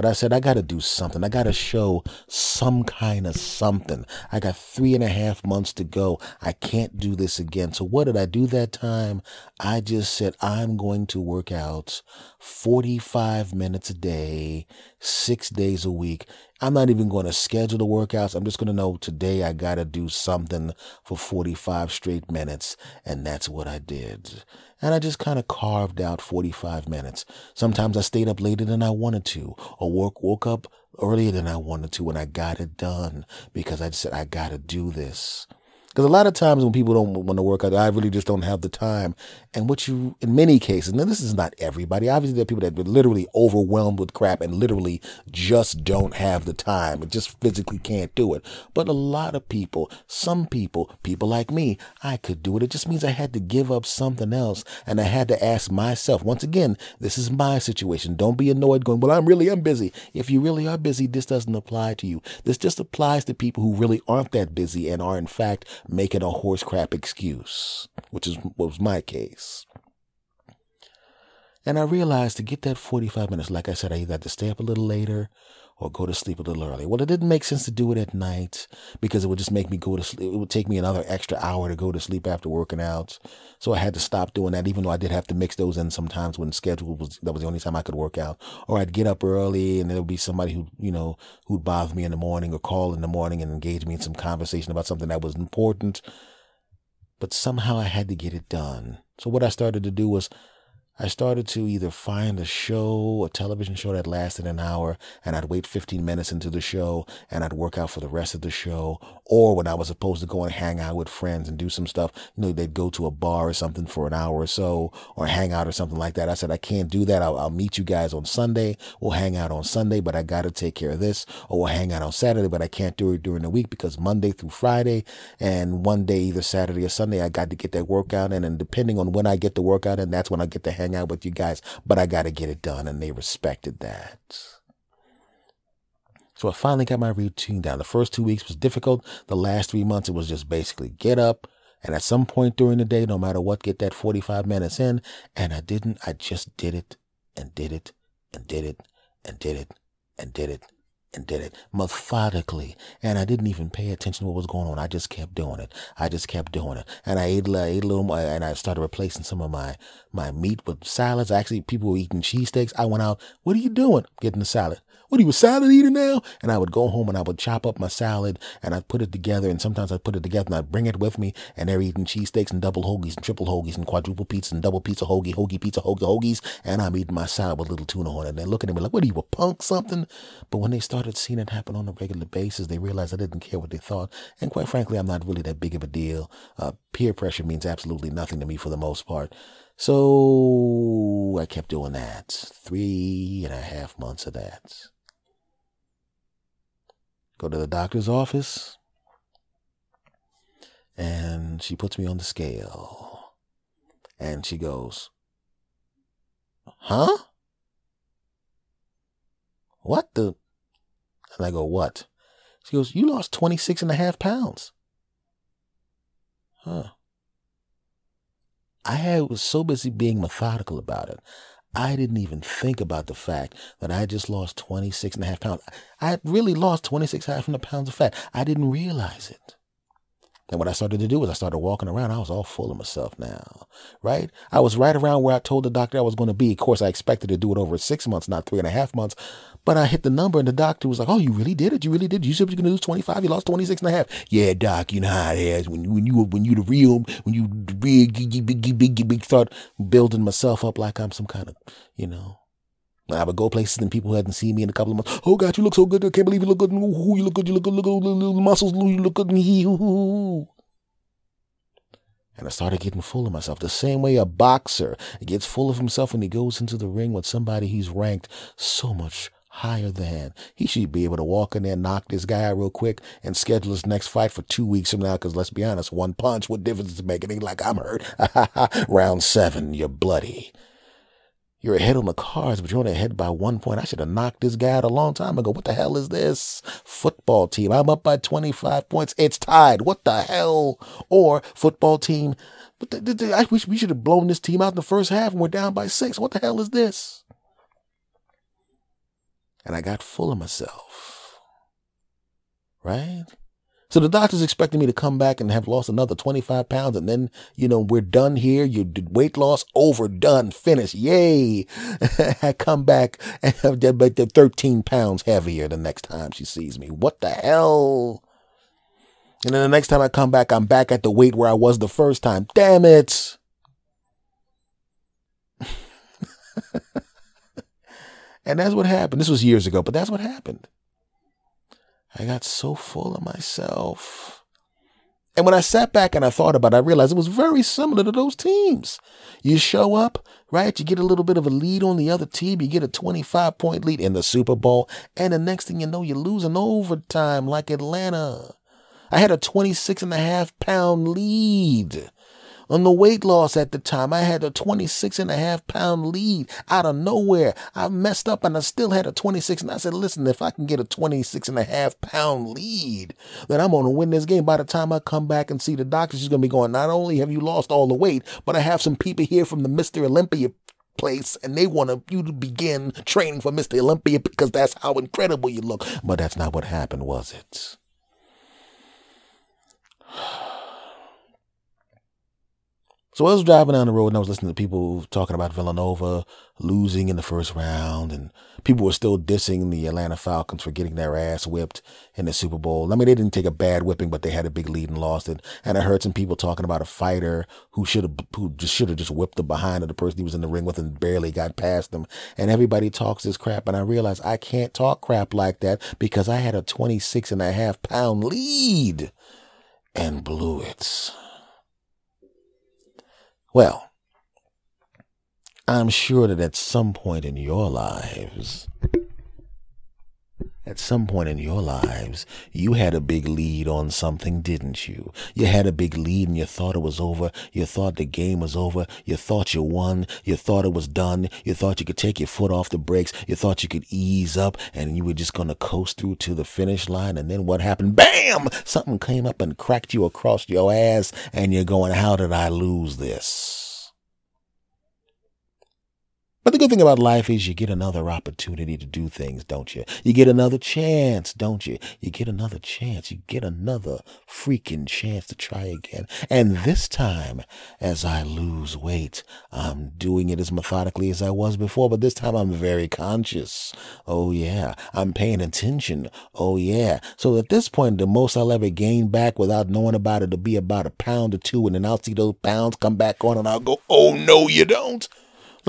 But I said, I got to do something. I got to show some kind of something. I got three and a half months to go. I can't do this again. So what did I do that time? I just said, I'm going to work out 45 minutes a day, six days a week. I'm not even going to schedule the workouts. I'm just going to know today I got to do something for 45 straight minutes. And that's what I did and I just kind of carved out 45 minutes. Sometimes I stayed up later than I wanted to, or woke, woke up earlier than I wanted to, and I got it done because I said, I got to do this. Because a lot of times when people don't want to work out, I really just don't have the time. And what you, in many cases, now this is not everybody, obviously there are people that are literally overwhelmed with crap and literally just don't have the time and just physically can't do it. But a lot of people, some people, people like me, I could do it. It just means I had to give up something else. And I had to ask myself, once again, this is my situation. Don't be annoyed going, well, I'm really, I'm busy. If you really are busy, this doesn't apply to you. This just applies to people who really aren't that busy and are in fact making a horse crap excuse, which is what was my case. And I realized to get that 45 minutes, like I said, I either had to stay up a little later or go to sleep a little early. Well, it didn't make sense to do it at night because it would just make me go to sleep. It would take me another extra hour to go to sleep after working out. So I had to stop doing that, even though I did have to mix those in sometimes when schedule was, that was the only time I could work out. Or I'd get up early and there would be somebody who, you know, who'd bother me in the morning or call in the morning and engage me in some conversation about something that was important. But somehow I had to get it done. So what I started to do was I started to either find a show, a television show that lasted an hour, and I'd wait 15 minutes into the show and I'd work out for the rest of the show. Or when I was supposed to go and hang out with friends and do some stuff, you know, they'd go to a bar or something for an hour or so or hang out or something like that. I said, I can't do that. I'll, I'll meet you guys on Sunday. We'll hang out on Sunday, but I got to take care of this. Or we'll hang out on Saturday, but I can't do it during the week because Monday through Friday and one day, either Saturday or Sunday, I got to get that workout in. And depending on when I get the workout in, that's when I get to hang hang out with you guys, but I got to get it done. And they respected that. So I finally got my routine down. The first two weeks was difficult. The last three months, it was just basically get up. And at some point during the day, no matter what, get that 45 minutes in. And I didn't. I just did it and did it and did it and did it and did it and did it methodically. And I didn't even pay attention to what was going on. I just kept doing it. I just kept doing it. And I ate, I ate a little more and I started replacing some of my, my meat with salads. Actually, people were eating cheesesteaks. I went out, what are you doing? Getting the salad. What are you, a salad eater now? And I would go home and I would chop up my salad and I'd put it together. And sometimes I'd put it together and I'd bring it with me. And they're eating cheesesteaks and double hoagies and triple hoagies and quadruple pizza and double pizza hoagie, hoagie pizza, hoagie hoagies. And I'm eating my salad with little tuna on it. And they're looking at me like, what are you, a punk something? But when they started seeing it happen on a regular basis, they realized I didn't care what they thought. And quite frankly, I'm not really that big of a deal. Uh, peer pressure means absolutely nothing to me for the most part. So I kept doing that. Three and a half months of that. Go to the doctor's office, and she puts me on the scale. And she goes, Huh? What the? And I go, What? She goes, You lost 26 and a half pounds. Huh. I had, was so busy being methodical about it. I didn't even think about the fact that I just lost 26 and a half pounds. I had really lost 26 and a half pounds of fat. I didn't realize it. And what I started to do was I started walking around. I was all full of myself now, right? I was right around where I told the doctor I was going to be. Of course, I expected to do it over six months, not three and a half months. But I hit the number and the doctor was like, Oh, you really did it? You really did? You said you're going to lose 25. You lost 26 and a half. Yeah, doc, you know how it is. When, when you, when you the real, when you big, big, big, big, big, start building myself up like I'm some kind of, you know, I would go places and people who hadn't seen me in a couple of months. Oh God, you look so good. I can't believe you look good. Ooh, you look good. You look good. Look good. Little muscles. You look good. And I started getting full of myself. The same way a boxer gets full of himself when he goes into the ring with somebody he's ranked so much higher than. He should be able to walk in there, knock this guy out real quick, and schedule his next fight for two weeks from now. Because let's be honest, one punch, what difference does it make? It ain't like I'm hurt. Round seven, you're bloody. You're ahead on the cards, but you're only ahead by one point. I should have knocked this guy out a long time ago. What the hell is this? Football team. I'm up by 25 points. It's tied. What the hell? Or football team. But the, the, the, I wish we should have blown this team out in the first half and we're down by six. What the hell is this? And I got full of myself. Right? So the doctor's expecting me to come back and have lost another 25 pounds. And then, you know, we're done here. You did weight loss over, done, finished. Yay. I come back and have 13 pounds heavier the next time she sees me. What the hell? And then the next time I come back, I'm back at the weight where I was the first time. Damn it. and that's what happened. This was years ago, but that's what happened. I got so full of myself. And when I sat back and I thought about it, I realized it was very similar to those teams. You show up, right? You get a little bit of a lead on the other team. You get a 25 point lead in the Super Bowl. And the next thing you know, you're losing overtime like Atlanta. I had a 26 and a half pound lead on the weight loss at the time. I had a 26 and a half pound lead out of nowhere. I messed up and I still had a 26. And I said, listen, if I can get a 26 and a half pound lead, then I'm going to win this game. By the time I come back and see the doctor, she's going to be going, not only have you lost all the weight, but I have some people here from the Mr. Olympia place and they want you to begin training for Mr. Olympia because that's how incredible you look. But that's not what happened, was it? So I was driving down the road and I was listening to people talking about Villanova losing in the first round, and people were still dissing the Atlanta Falcons for getting their ass whipped in the Super Bowl. I mean, they didn't take a bad whipping, but they had a big lead and lost it. And I heard some people talking about a fighter who should have who just should have just whipped the behind of the person he was in the ring with and barely got past them. And everybody talks this crap, and I realized I can't talk crap like that because I had a 26 and a half pound lead and blew it. Well, I'm sure that at some point in your lives, at some point in your lives, you had a big lead on something, didn't you? You had a big lead and you thought it was over. You thought the game was over. You thought you won. You thought it was done. You thought you could take your foot off the brakes. You thought you could ease up and you were just going to coast through to the finish line. And then what happened? Bam! Something came up and cracked you across your ass and you're going, how did I lose this? But the good thing about life is you get another opportunity to do things, don't you? You get another chance, don't you? You get another chance. You get another freaking chance to try again. And this time, as I lose weight, I'm doing it as methodically as I was before, but this time I'm very conscious. Oh yeah. I'm paying attention. Oh yeah. So at this point, the most I'll ever gain back without knowing about it will be about a pound or two, and then I'll see those pounds come back on and I'll go, oh no, you don't.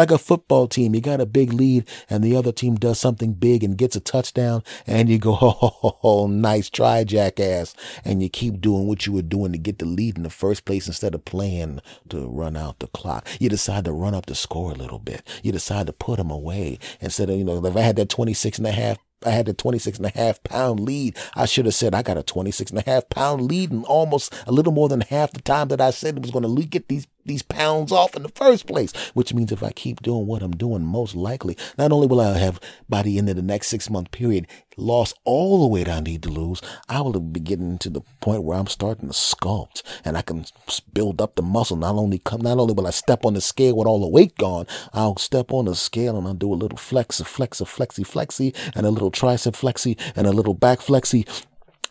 Like a football team, you got a big lead and the other team does something big and gets a touchdown and you go, oh, nice try, jackass. And you keep doing what you were doing to get the lead in the first place instead of playing to run out the clock. You decide to run up the score a little bit. You decide to put them away instead of, you know, if I had that 26 and a half I had a 26 and a half pound lead. I should have said I got a 26 and a half pound lead and almost a little more than half the time that I said it was going to get these these pounds off in the first place, which means if I keep doing what I'm doing, most likely, not only will I have by the end of the next six month period lost all the weight I need to lose, I will be getting to the point where I'm starting to sculpt and I can build up the muscle. Not only come, not only will I step on the scale with all the weight gone, I'll step on the scale and I'll do a little flex, a flex, a flexy, flexy, and a little tricep flexy and a little back flexy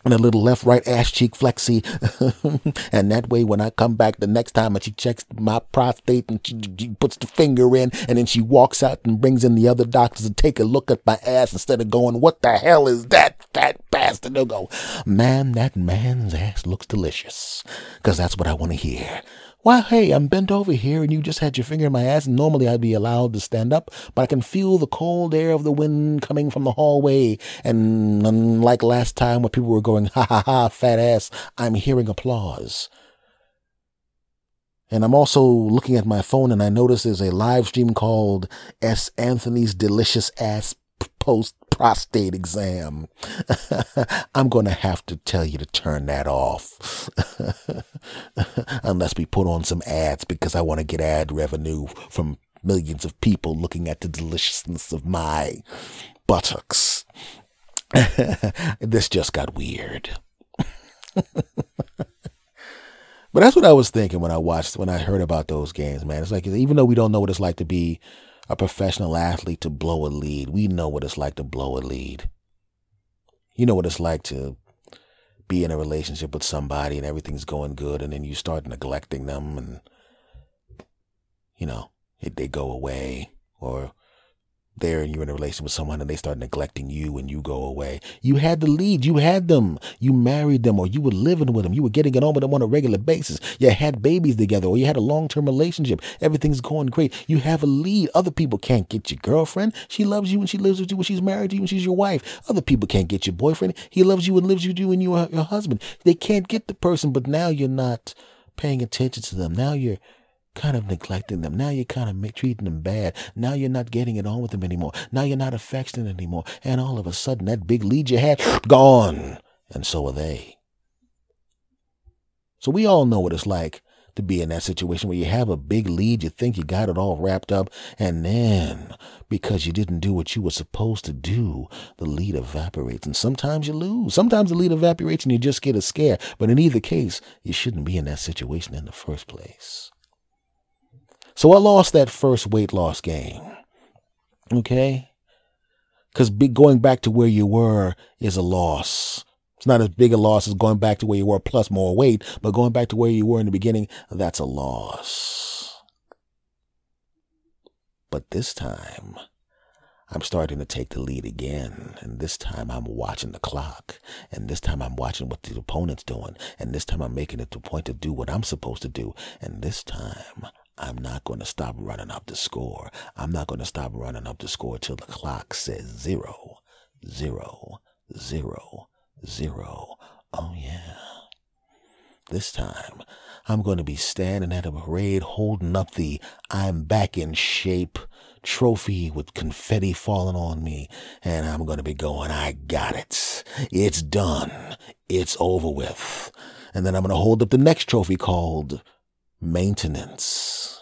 and a little left right ass cheek flexy. and that way, when I come back the next time and she checks my prostate and she, she, puts the finger in and then she walks out and brings in the other doctors to take a look at my ass instead of going, What the hell is that fat bastard? They'll go, Man, that man's ass looks delicious. Because that's what I want to hear. Why, hey, I'm bent over here and you just had your finger in my ass. And normally I'd be allowed to stand up, but I can feel the cold air of the wind coming from the hallway. And unlike last time where people were going, ha ha ha, fat ass, I'm hearing applause. And I'm also looking at my phone and I notice there's a live stream called S. Anthony's Delicious Ass post prostate exam. I'm going to have to tell you to turn that off. Unless we put on some ads because I want to get ad revenue from millions of people looking at the deliciousness of my buttocks. this just got weird. But that's what I was thinking when I watched, when I heard about those games, man. It's like, even though we don't know what it's like to be a professional athlete to blow a lead, we know what it's like to blow a lead. You know what it's like to be in a relationship with somebody and everything's going good, and then you start neglecting them, and, you know, they go away, or there and you're in a relationship with someone and they start neglecting you and you go away. You had the lead. You had them. You married them or you were living with them. You were getting it on with them on a regular basis. You had babies together or you had a long term relationship. Everything's going great. You have a lead. Other people can't get your girlfriend. She loves you and she lives with you when she's married to you and she's your wife. Other people can't get your boyfriend. He loves you and lives with you and you are your husband. They can't get the person, but now you're not paying attention to them. Now you're kind of neglecting them. Now you're kind of treating them bad. Now you're not getting it on with them anymore. Now you're not affectionate anymore. And all of a sudden, that big lead you had, gone. And so are they. So we all know what it's like to be in that situation where you have a big lead, you think you got it all wrapped up, and then because you didn't do what you were supposed to do, the lead evaporates. And sometimes you lose. Sometimes the lead evaporates and you just get a scare. But in either case, you shouldn't be in that situation in the first place. So I lost that first weight loss game. Okay? Because going back to where you were is a loss. It's not as big a loss as going back to where you were plus more weight, but going back to where you were in the beginning, that's a loss. But this time, I'm starting to take the lead again. And this time I'm watching the clock. And this time I'm watching what the opponent's doing. And this time I'm making it to point to do what I'm supposed to do. And this time I'm not going to stop running up the score. I'm not going to stop running up the score till the clock says zero, zero, zero, zero. Oh, yeah. This time, I'm going to be standing at a parade holding up the I'm back in shape trophy with confetti falling on me. And I'm going to be going, I got it. It's done. It's over with. And then I'm going to hold up the next trophy called maintenance.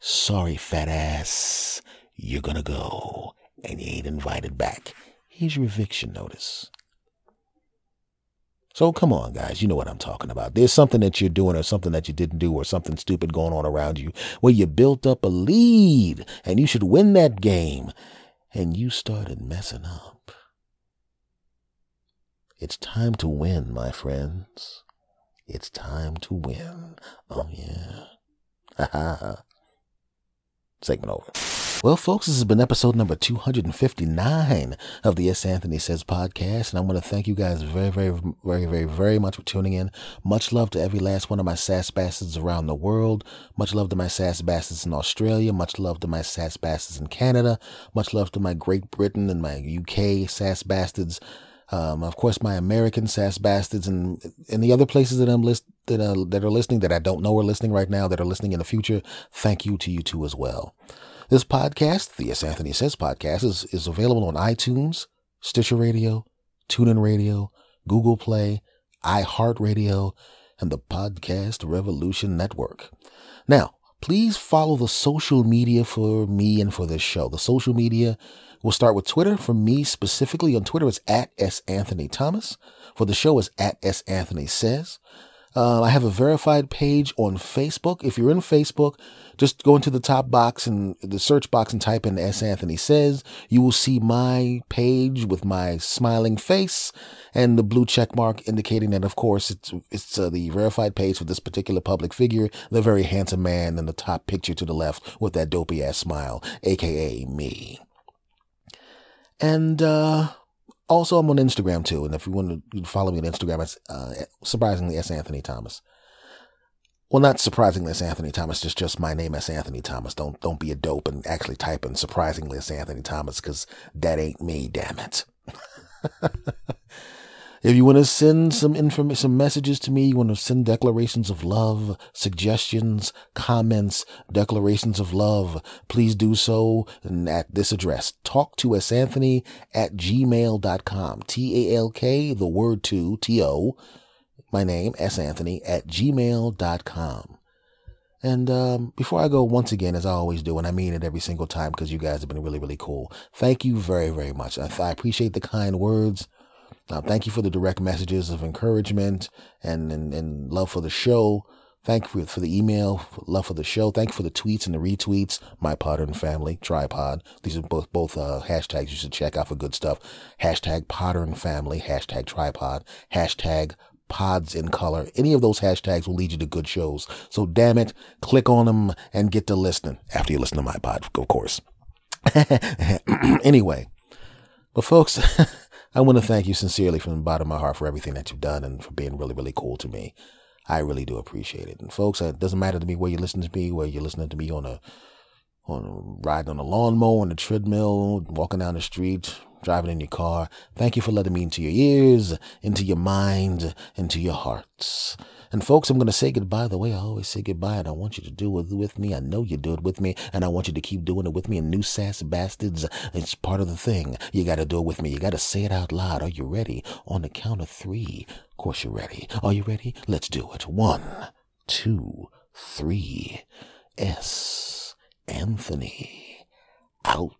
Sorry, fat ass. You're gonna go, and you ain't invited back. Here's your eviction notice. So come on, guys. You know what I'm talking about. There's something that you're doing or something that you didn't do or something stupid going on around you where you built up a lead and you should win that game and you started messing up. It's time to win, my friends. It's time to win. Oh, yeah. Ha ha. Segment over. Well, folks, this has been episode number 259 of the S. Anthony Says podcast. And I want to thank you guys very, very, very, very, very much for tuning in. Much love to every last one of my sass bastards around the world. Much love to my sass bastards in Australia. Much love to my sass bastards in Canada. Much love to my Great Britain and my UK sass bastards. Um, of course, my American sass bastards and and the other places that I'm list that uh, that are listening that I don't know are listening right now that are listening in the future. Thank you to you too as well. This podcast, the S. Anthony Says podcast, is is available on iTunes, Stitcher Radio, TuneIn Radio, Google Play, iHeartRadio, and the Podcast Revolution Network. Now, please follow the social media for me and for this show. The social media We'll start with Twitter. For me specifically on Twitter, it's at S. Anthony Thomas. For the show, it's at S. Anthony Says. Uh, I have a verified page on Facebook. If you're in Facebook, just go into the top box and the search box and type in S. Anthony Says. You will see my page with my smiling face and the blue check mark indicating that, of course, it's it's uh, the verified page for this particular public figure, the very handsome man in the top picture to the left with that dopey ass smile, aka me. And uh, also, I'm on Instagram too. And if you want to follow me on Instagram, it's uh, surprisingly S. Anthony Thomas. Well, not surprisingly S. Anthony Thomas, just just my name S. Anthony Thomas. Don't don't be a dope and actually type in surprisingly S. Anthony Thomas because that ain't me. Damn it. If you want to send some information, some messages to me, you want to send declarations of love, suggestions, comments, declarations of love, please do so at this address. Talk to S. Anthony at gmail.com. T-A-L-K, the word T-O, my name, S. Anthony at gmail.com. And um, before I go, once again, as I always do, and I mean it every single time because you guys have been really, really cool. Thank you very, very much. I, I appreciate the kind words. Uh, thank you for the direct messages of encouragement and, and, and love for the show. Thank you for, the email, love for the show. Thank you for the tweets and the retweets. My Podern family, tripod. These are both both uh, hashtags you should check out for good stuff. Hashtag Podern family, hashtag tripod, hashtag pods in color. Any of those hashtags will lead you to good shows. So damn it, click on them and get to listening after you listen to my pod, of course. anyway, but folks. I want to thank you sincerely from the bottom of my heart for everything that you've done and for being really, really cool to me. I really do appreciate it. And folks, uh, it doesn't matter to me where you listen to me, where you're listening to me on a, on a, riding on a lawnmower, on a treadmill, walking down the street, driving in your car. Thank you for letting me into your ears, into your mind, into your hearts. And folks, I'm going to say goodbye the way I always say goodbye, and I want you to do it with me. I know you do it with me, and I want you to keep doing it with me. And new sass bastards, it's part of the thing. You got to do it with me. You got to say it out loud. Are you ready? On the count of three. Of course you're ready. Are you ready? Let's do it. One, two, three. S. Anthony. Out.